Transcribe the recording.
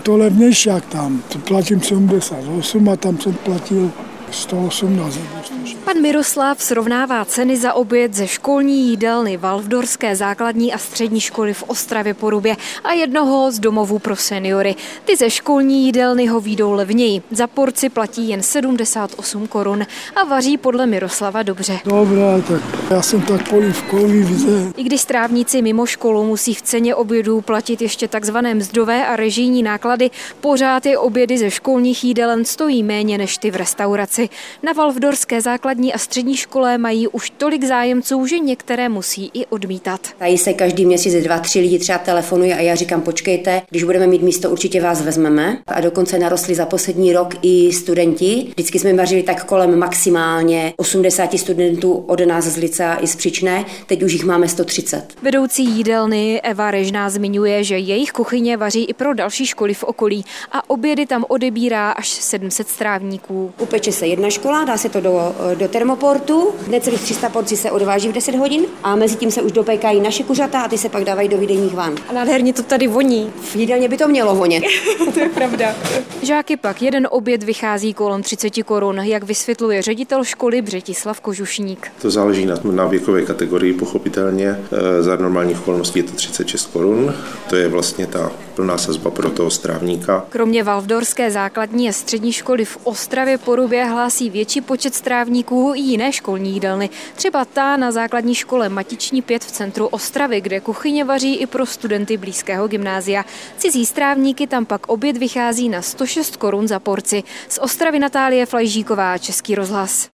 to levnější jak tam. To platím 78 a tam jsem platil 118 Pan Miroslav srovnává ceny za oběd ze školní jídelny Valvdorské základní a střední školy v Ostravě Porubě a jednoho z domovů pro seniory. Ty ze školní jídelny ho výjdou levněji. Za porci platí jen 78 korun a vaří podle Miroslava dobře. Dobré, tak já jsem tak polivkový vize. I když strávníci mimo školu musí v ceně obědů platit ještě takzvané mzdové a režijní náklady, pořád je obědy ze školních jídelen stojí méně než ty v restauraci. Na Valvdorské základní a střední škole mají už tolik zájemců, že některé musí i odmítat. Tady se každý měsíc dva, tři lidi třeba telefonují a já říkám, počkejte, když budeme mít místo, určitě vás vezmeme. A dokonce narostli za poslední rok i studenti. Vždycky jsme vařili tak kolem maximálně 80 studentů od nás z Lica i z Příčné, teď už jich máme 130. Vedoucí jídelny Eva Režná zmiňuje, že jejich kuchyně vaří i pro další školy v okolí a obědy tam odebírá až 700 strávníků. Upeče se jedna škola, dá se to do, do termoportu. Necelých 300 porcí se odváží v 10 hodin a mezi tím se už dopékají naše kuřata a ty se pak dávají do výdejních van. A nádherně to tady voní. V jídelně by to mělo vonět. to je pravda. Žáky pak jeden oběd vychází kolem 30 korun, jak vysvětluje ředitel školy Břetislav Kožušník. To záleží na, na věkové kategorii, pochopitelně. E, za normálních okolností je to 36 korun. To je vlastně ta plná sazba pro toho strávníka. Kromě Valvdorské základní a střední školy v Ostravě Porubě hlásí větší počet strávníků i jiné školní jídelny. Třeba ta na základní škole Matiční 5 v centru Ostravy, kde kuchyně vaří i pro studenty blízkého gymnázia. Cizí strávníky tam pak oběd vychází na 106 korun za porci. Z Ostravy Natálie Flajžíková, Český rozhlas.